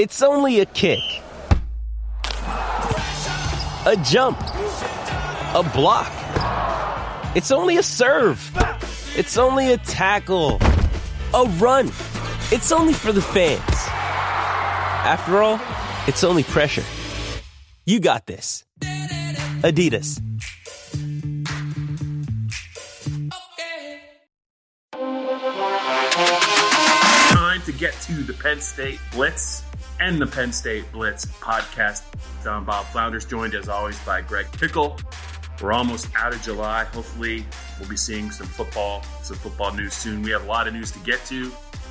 It's only a kick, a jump, a block. It's only a serve. It's only a tackle, a run. It's only for the fans. After all, it's only pressure. You got this. Adidas. Time to get to the Penn State Blitz and the Penn State Blitz podcast. I'm Bob Flounders, joined as always by Greg Pickel. We're almost out of July. Hopefully, we'll be seeing some football, some football news soon. We have a lot of news to get to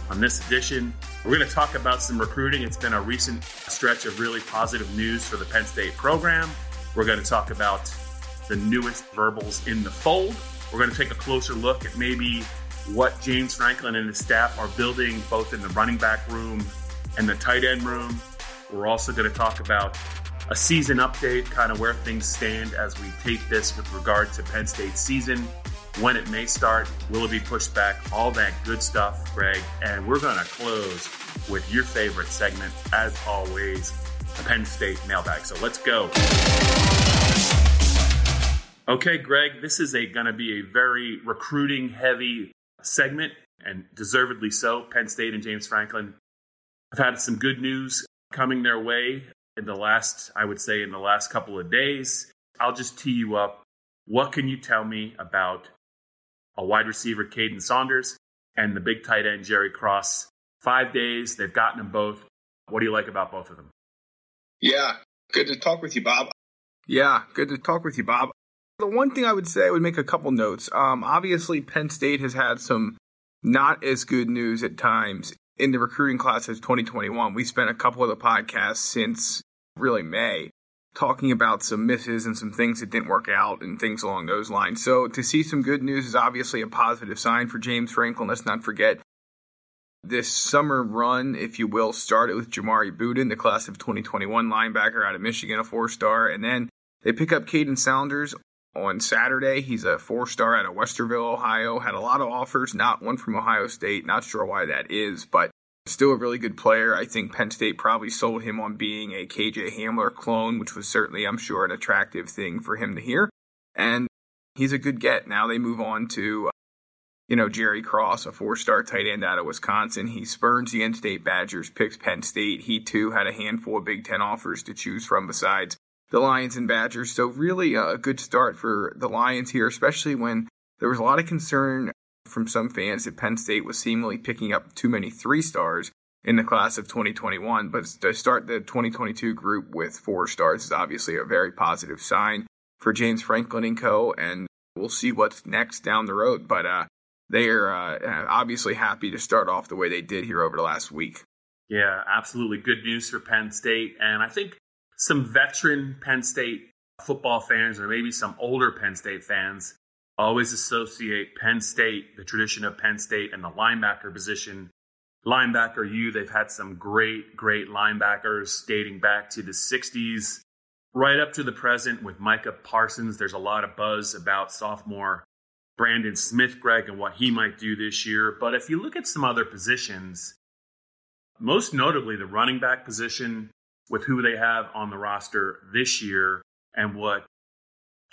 on this edition. We're going to talk about some recruiting. It's been a recent stretch of really positive news for the Penn State program. We're going to talk about the newest verbals in the fold. We're going to take a closer look at maybe what James Franklin and his staff are building both in the running back room and the tight end room. We're also going to talk about a season update, kind of where things stand as we tape this with regard to Penn State's season, when it may start, will it be pushed back, all that good stuff, Greg. And we're going to close with your favorite segment, as always, the Penn State mailbag. So let's go. Okay, Greg, this is going to be a very recruiting heavy segment, and deservedly so. Penn State and James Franklin have had some good news coming their way in the last, I would say, in the last couple of days. I'll just tee you up. What can you tell me about a wide receiver, Caden Saunders, and the big tight end, Jerry Cross? Five days, they've gotten them both. What do you like about both of them? Yeah, good to talk with you, Bob. Yeah, good to talk with you, Bob. The one thing I would say, I would make a couple notes. Um, obviously, Penn State has had some not as good news at times in the recruiting class of 2021. We spent a couple of the podcasts since really May talking about some misses and some things that didn't work out and things along those lines. So to see some good news is obviously a positive sign for James Franklin. Let's not forget this summer run, if you will, started with Jamari Buddin, the class of 2021 linebacker out of Michigan, a four star, and then they pick up Caden Saunders on Saturday. He's a four star out of Westerville, Ohio. Had a lot of offers, not one from Ohio State. Not sure why that is, but still a really good player. I think Penn State probably sold him on being a KJ Hamler clone, which was certainly, I'm sure, an attractive thing for him to hear. And he's a good get. Now they move on to, uh, you know, Jerry Cross, a four star tight end out of Wisconsin. He spurns the in state Badgers, picks Penn State. He too had a handful of Big Ten offers to choose from besides the Lions and Badgers. So really a good start for the Lions here, especially when there was a lot of concern from some fans that Penn State was seemingly picking up too many three stars in the class of 2021. But to start the 2022 group with four stars is obviously a very positive sign for James Franklin and co. And we'll see what's next down the road. But uh, they are uh, obviously happy to start off the way they did here over the last week. Yeah, absolutely good news for Penn State. And I think some veteran Penn State football fans, or maybe some older Penn State fans, always associate Penn State, the tradition of Penn State, and the linebacker position. Linebacker U, they've had some great, great linebackers dating back to the 60s, right up to the present with Micah Parsons. There's a lot of buzz about sophomore Brandon Smith, Greg, and what he might do this year. But if you look at some other positions, most notably the running back position, with who they have on the roster this year and what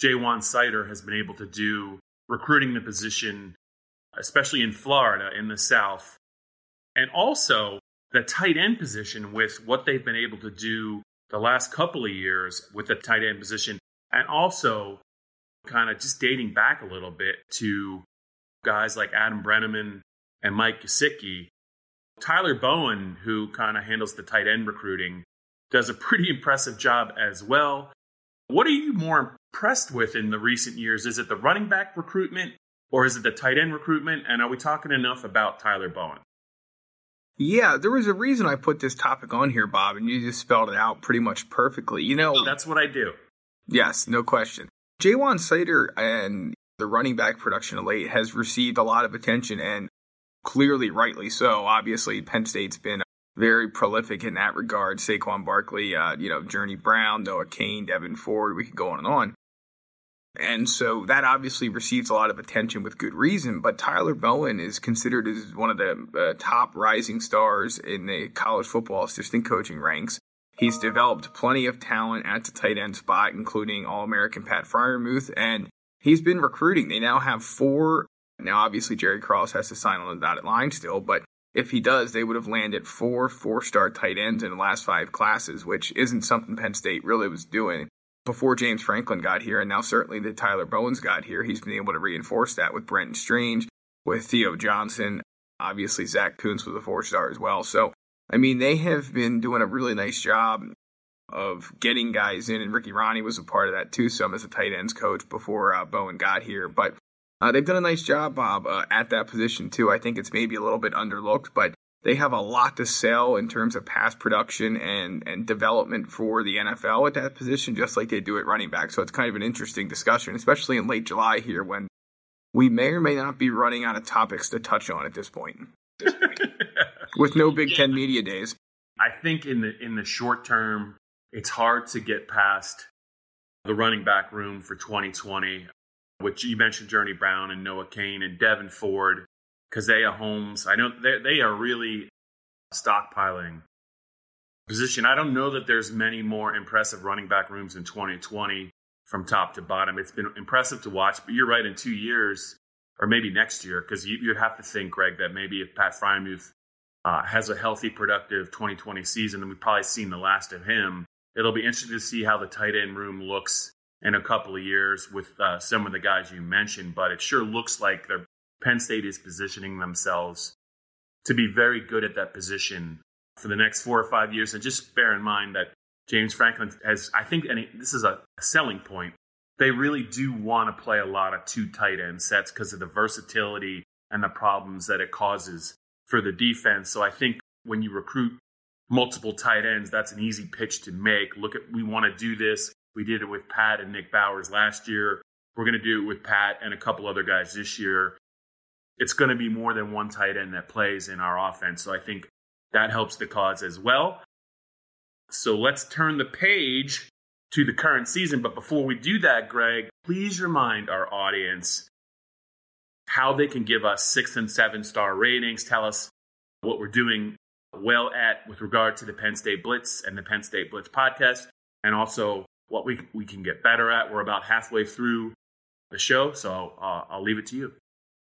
Ja'Juan Seider has been able to do recruiting the position, especially in Florida in the South. And also the tight end position with what they've been able to do the last couple of years with the tight end position. And also kind of just dating back a little bit to guys like Adam Breneman and Mike Gesicki. Tyler Bowen, who kind of handles the tight end recruiting, does a pretty impressive job as well. What are you more impressed with in the recent years? Is it the running back recruitment or is it the tight end recruitment? And are we talking enough about Tyler Bowen? Yeah, there was a reason I put this topic on here, Bob, and you just spelled it out pretty much perfectly. You know, that's what I do. Yes, no question. Ja'Juan Seider and the running back production of late has received a lot of attention and clearly rightly so. Obviously, Penn State's been very prolific in that regard. Saquon Barkley, uh, you know, Journey Brown, Noah Cain, Devyn Ford, we could go on and on. And so that obviously receives a lot of attention with good reason. But Tyler Bowen is considered as one of the uh, top rising stars in the college football assistant coaching ranks. He's developed plenty of talent at the tight end spot, including All American Pat Freiermuth, and he's been recruiting. They now have four. Now, obviously, Jerry Cross has to sign on the dotted line still, but if he does, they would have landed four four star tight ends in the last five classes, which isn't something Penn State really was doing before James Franklin got here, and now certainly that Tyler Bowens got here, he's been able to reinforce that with Brenton Strange, with Theo Johnson. Obviously, Zach Kuntz was a four star as well. So, I mean, they have been doing a really nice job of getting guys in, and Ricky Rahne was a part of that too, some as a tight ends coach before uh, Bowen got here. But uh, they've done a nice job, Bob, uh, at that position too. I think it's maybe a little bit underlooked, but they have a lot to sell in terms of pass production and, and development for the NFL at that position, just like they do at running back. So it's kind of an interesting discussion, especially in late July here when we may or may not be running out of topics to touch on at this point. With no Big Ten media days. I think in the in the short term, it's hard to get past the running back room for 2020, which you mentioned Journey Brown and Noah Cain and Devyn Ford Caziah Holmes. I know they, are really stockpiling position. I don't know that there's many more impressive running back rooms in 2020 from top to bottom. It's been impressive to watch, but you're right. In two years, or maybe next year, because you, would have to think, Greg, that maybe if Pat Freiermuth uh, has a healthy, productive 2020 season, and we've probably seen the last of him. It'll be interesting to see how the tight end room looks in a couple of years with uh, some of the guys you mentioned, but it sure looks like Penn State is positioning themselves to be very good at that position for the next four or five years. And just bear in mind that James Franklin has, I think, and this is a selling point. They really do want to play a lot of two tight end sets because of the versatility and the problems that it causes for the defense. So I think when you recruit multiple tight ends, that's an easy pitch to make. Look at, we want to do this. We did it with Pat and Nick Bowers last year. We're going to do it with Pat and a couple other guys this year it's going to be more than one tight end that plays in our offense. So I think that helps the cause as well. So let's turn the page to the current season. But before we do that, Greg, please remind our audience how they can give us six and seven star ratings. Tell us what we're doing well at with regard to the Penn State Blitz and the Penn State Blitz podcast, and also what we, we can get better at. We're about halfway through the show, so uh, I'll leave it to you.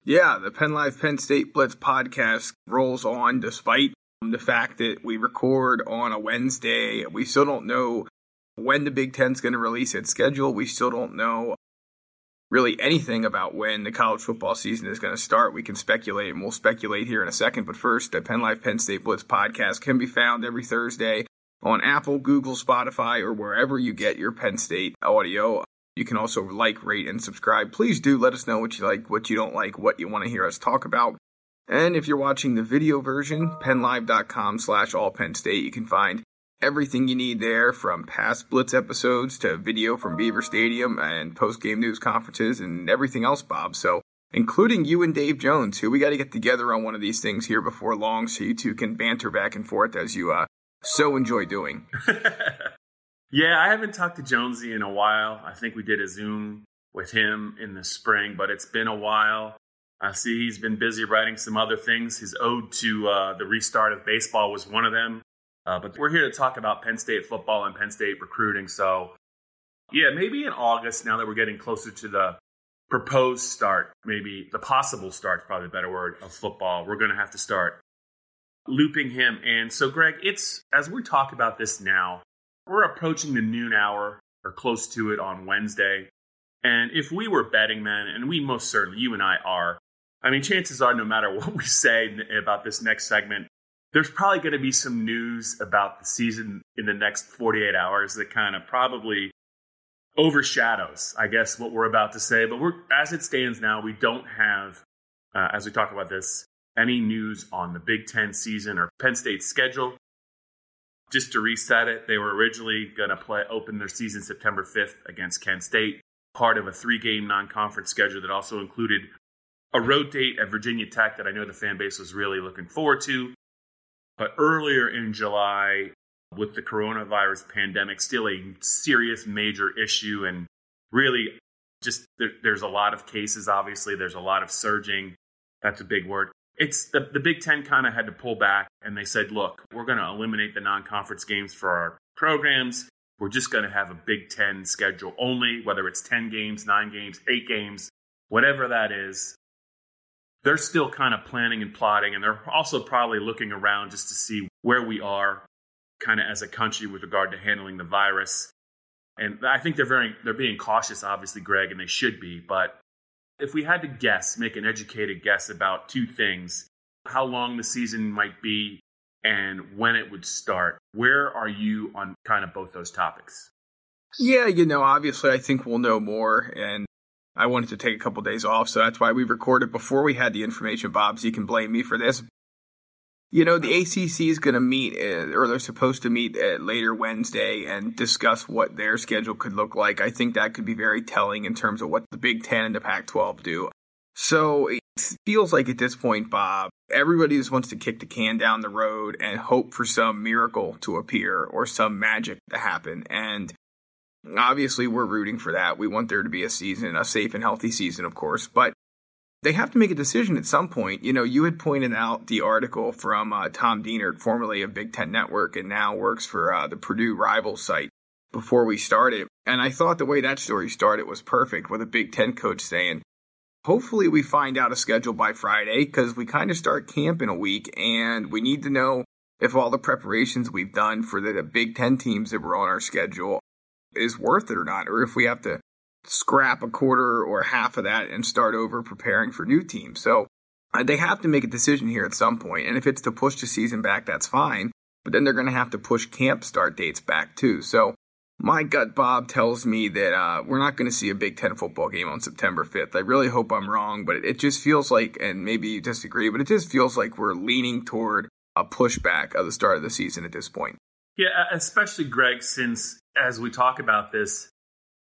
Yeah, the Penn Live Penn State Blitz podcast rolls on despite the fact that we record on a Wednesday. We still don't know when the Big Ten's going to release its schedule. We still don't know really anything about when the college football season is going to start. We can speculate, and we'll speculate here in a second. But first, the Penn Live Penn State Blitz podcast can be found every Thursday on Apple, Google, Spotify, or wherever you get your Penn State audio. You can also like, rate, and subscribe. Please do let us know what you like, what you don't like, what you want to hear us talk about. And if you're watching the video version, pennlive.com slash allpennstate, you can find everything you need there from past Blitz episodes to video from Beaver Stadium and post-game news conferences and everything else, Bob. So, including you and Dave Jones, who we got to get together on one of these things here before long so you two can banter back and forth as you uh, so enjoy doing. Yeah, I haven't talked to Jonesy in a while. I think we did a Zoom with him in the spring, but it's been a while. I see he's been busy writing some other things. His ode to uh, the restart of baseball was one of them. Uh, but we're here to talk about Penn State football and Penn State recruiting. So, yeah, maybe in August, now that we're getting closer to the proposed start, maybe the possible start, is probably a better word, of football, we're going to have to start looping him in. So, Greg, it's as we talk about this now, we're approaching the noon hour or close to it on Wednesday. And if we were betting men, and we most certainly, you and I are, I mean, chances are no matter what we say about this next segment, there's probably going to be some news about the season in the next 48 hours that kind of probably overshadows, I guess, what we're about to say. But we're, as it stands now, we don't have, uh, as we talk about this, any news on the Big Ten season or Penn State's schedule just to reset it, they were originally going to play open their season September 5th against Kent State, part of a three-game non-conference schedule that also included a road date at Virginia Tech that I know the fan base was really looking forward to. But earlier in July, with the coronavirus pandemic still a serious major issue and really Just there, there's a lot of cases, obviously, there's a lot of surging. That's a big word. It's the, the Big Ten kind of had to pull back and they said, look, we're going to eliminate the non conference games for our programs. We're just going to have a Big Ten schedule only, whether it's 10 games, nine games, eight games, whatever that is. They're still kind of planning and plotting, and they're also probably looking around just to see where we are kind of as a country with regard to handling the virus. And I think they're very they're being cautious, obviously, Greg, and they should be. But if we had to guess, make an educated guess about two things, how long the season might be and when it would start, where are you on kind of both those topics? Yeah, you know, obviously I think we'll know more and I wanted to take a couple of days off, so that's why we recorded before we had the information, Bob, so you can blame me for this. You know, the ACC is going to meet, uh, or they're supposed to meet uh, later Wednesday and discuss what their schedule could look like. I think that could be very telling in terms of what the Big Ten and the Pac 12 do. So it feels like at this point, Bob, everybody just wants to kick the can down the road and hope for some miracle to appear or some magic to happen. And obviously, we're rooting for that. We want there to be a season, a safe and healthy season, of course. But they have to make a decision at some point. You know, you had pointed out the article from uh, Tom Dienhart, formerly of Big Ten Network, and now works for uh, the Purdue Rival site before we started. And I thought the way that story started was perfect with a Big Ten coach saying, hopefully we find out a schedule by Friday because we kind of start camp in a week and we need to know if all the preparations we've done for the Big Ten teams that were on our schedule is worth it or not, or if we have to scrap a quarter or half of that and start over preparing for new teams. So uh, they have to make a decision here at some point. And if it's to push the season back, that's fine. But then they're going to have to push camp start dates back too. So my gut, Bob, tells me that uh, we're not going to see a Big Ten football game on September 5th. I really hope I'm wrong, but it just feels like, and maybe you disagree, but it just feels like we're leaning toward a pushback of the start of the season at this point. Yeah, especially Greg, since as we talk about this,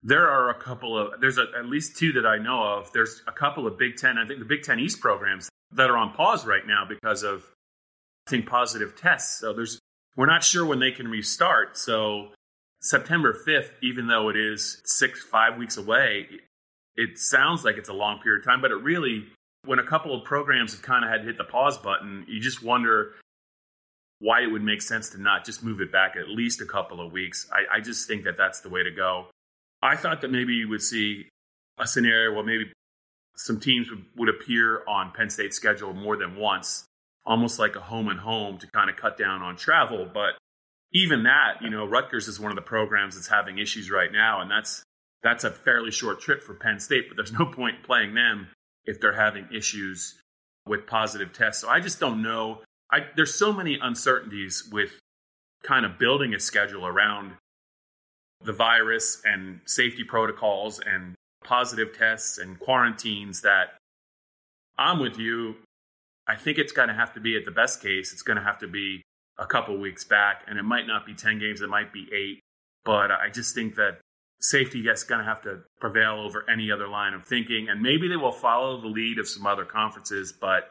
there are a couple of there's a, at least two that I know of. There's a couple of Big Ten, I think the Big Ten East programs that are on pause right now because of I think positive tests. So there's we're not sure when they can restart. So September 5th, even though it is six five weeks away, it sounds like it's a long period of time, but it really when a couple of programs have kind of had to hit the pause button, you just wonder why it would make sense to not just move it back at least a couple of weeks. I, I just think that that's the way to go. I thought that maybe you would see a scenario where maybe some teams would, would appear on Penn State's schedule more than once, almost like a home and home to kind of cut down on travel. But even that, you know, Rutgers is one of the programs that's having issues right now, and that's that's a fairly short trip for Penn State. But there's no point in playing them if they're having issues with positive tests. So I just don't know. I, there's so many uncertainties with kind of building a schedule around the virus and safety protocols and positive tests and quarantines that I'm with you. I think it's going to have to be at the best case, it's going to have to be a couple weeks back, and it might not be 10 games, it might be eight. But I just think that safety is going to have to prevail over any other line of thinking, and maybe they will follow the lead of some other conferences. But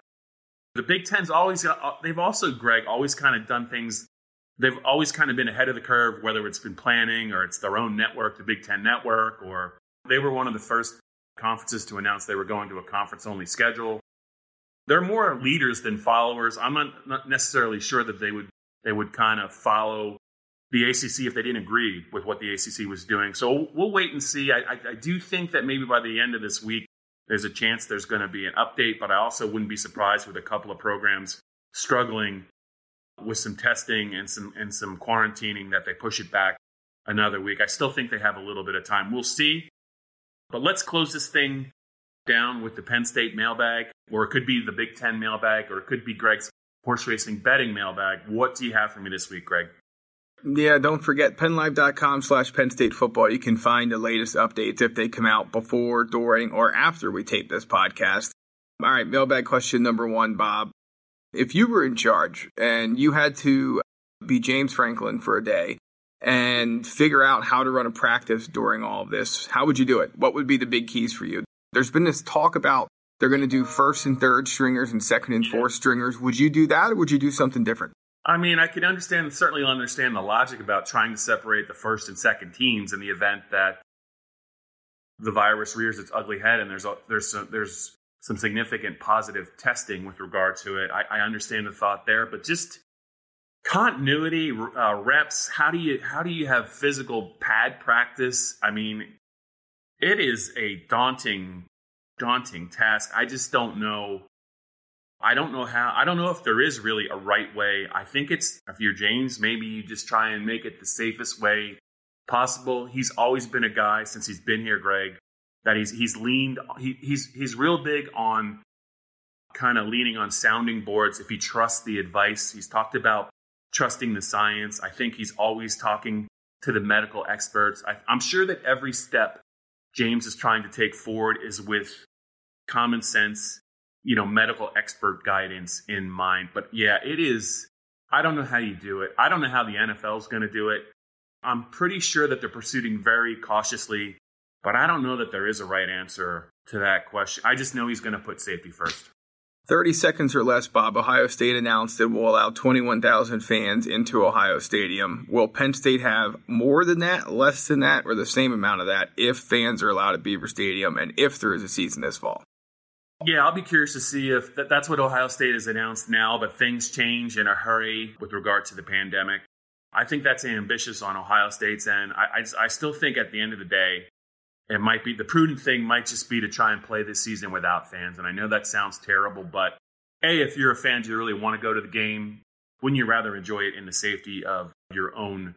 the Big Ten's always, got they've also, Greg, always kind of done things they've always kind of been ahead of the curve, whether it's been planning or it's their own network, the Big Ten network, or they were one of the first conferences to announce they were going to a conference only schedule. They're more leaders than followers. I'm not, not necessarily sure that they would they would kind of follow the ACC if they didn't agree with what the ACC was doing. So we'll wait and see. I, I, I do think that maybe by the end of this week, there's a chance there's going to be an update, but I also wouldn't be surprised with a couple of programs struggling with some testing and some and some quarantining that they push it back another week. I still think they have a little bit of time. We'll see. But let's close this thing down with the Penn State mailbag, or it could be the Big Ten mailbag, or it could be Greg's horse racing betting mailbag. What do you have for me this week, Greg? Yeah, don't forget pennlive.com slash Penn State football. You can find the latest updates if they come out before, during, or after we tape this podcast. All right, mailbag question number one, Bob if you were in charge and you had to be James Franklin for a day and figure out how to run a practice during all of this, how would you do it? What would be the big keys for you? There's been this talk about they're going to do first and third stringers and second and fourth stringers. Would you do that or would you do something different? I mean, I can understand, certainly understand the logic about trying to separate the first and second teams in the event that the virus rears its ugly head and there's there's there's some significant positive testing with regard to it. I, I understand the thought there, but just continuity uh, reps. How do you how do you have physical pad practice? I mean, it is a daunting daunting task. I just don't know. I don't know how. I don't know if there is really a right way. I think it's if you're James, maybe you just try and make it the safest way possible. He's always been a guy since he's been here, Greg, that he's he's leaned. He, he's he's real big on kind of leaning on sounding boards if he trusts the advice. He's talked about trusting the science. I think he's always talking to the medical experts. I, I'm sure that every step James is trying to take forward is with common sense, you know, medical expert guidance in mind. But yeah, it is. I don't know how you do it. I don't know how the NFL is going to do it. I'm pretty sure that they're proceeding very cautiously, but I don't know that there is a right answer to that question. I just know he's going to put safety first. 30 seconds or less, Bob, Ohio State announced it will allow 21,000 fans into Ohio Stadium. Will Penn State have more than that, less than that, or the same amount of that if fans are allowed at Beaver Stadium and if there is a season this fall? Yeah, I'll be curious to see if that, that's what Ohio State has announced now, but things change in a hurry with regard to the pandemic. I think that's ambitious on Ohio State's end. I, I, I still think at the end of the day, it might be the prudent thing might just be to try and play this season without fans. And I know that sounds terrible, but A, if you're a fan, do you really want to go to the game? Wouldn't you rather enjoy it in the safety of your own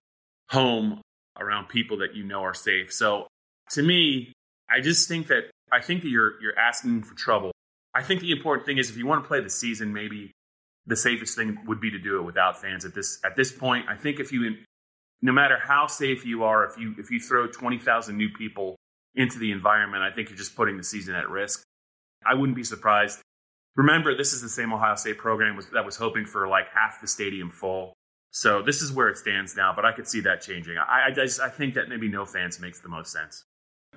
home around people that you know are safe? So to me, I just think that I think that you're you're asking for trouble. I think the important thing is if you want to play the season, maybe the safest thing would be to do it without fans at this at this point. I think if you no matter how safe you are, if you if you throw twenty thousand new people into the environment, I think you're just putting the season at risk. I wouldn't be surprised. Remember, this is the same Ohio State program was, that was hoping for like half the stadium full. So this is where it stands now, but I could see that changing. I, I, just, I think that maybe no fans makes the most sense.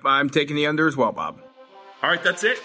I'm taking the under as well, Bob. All right, that's it.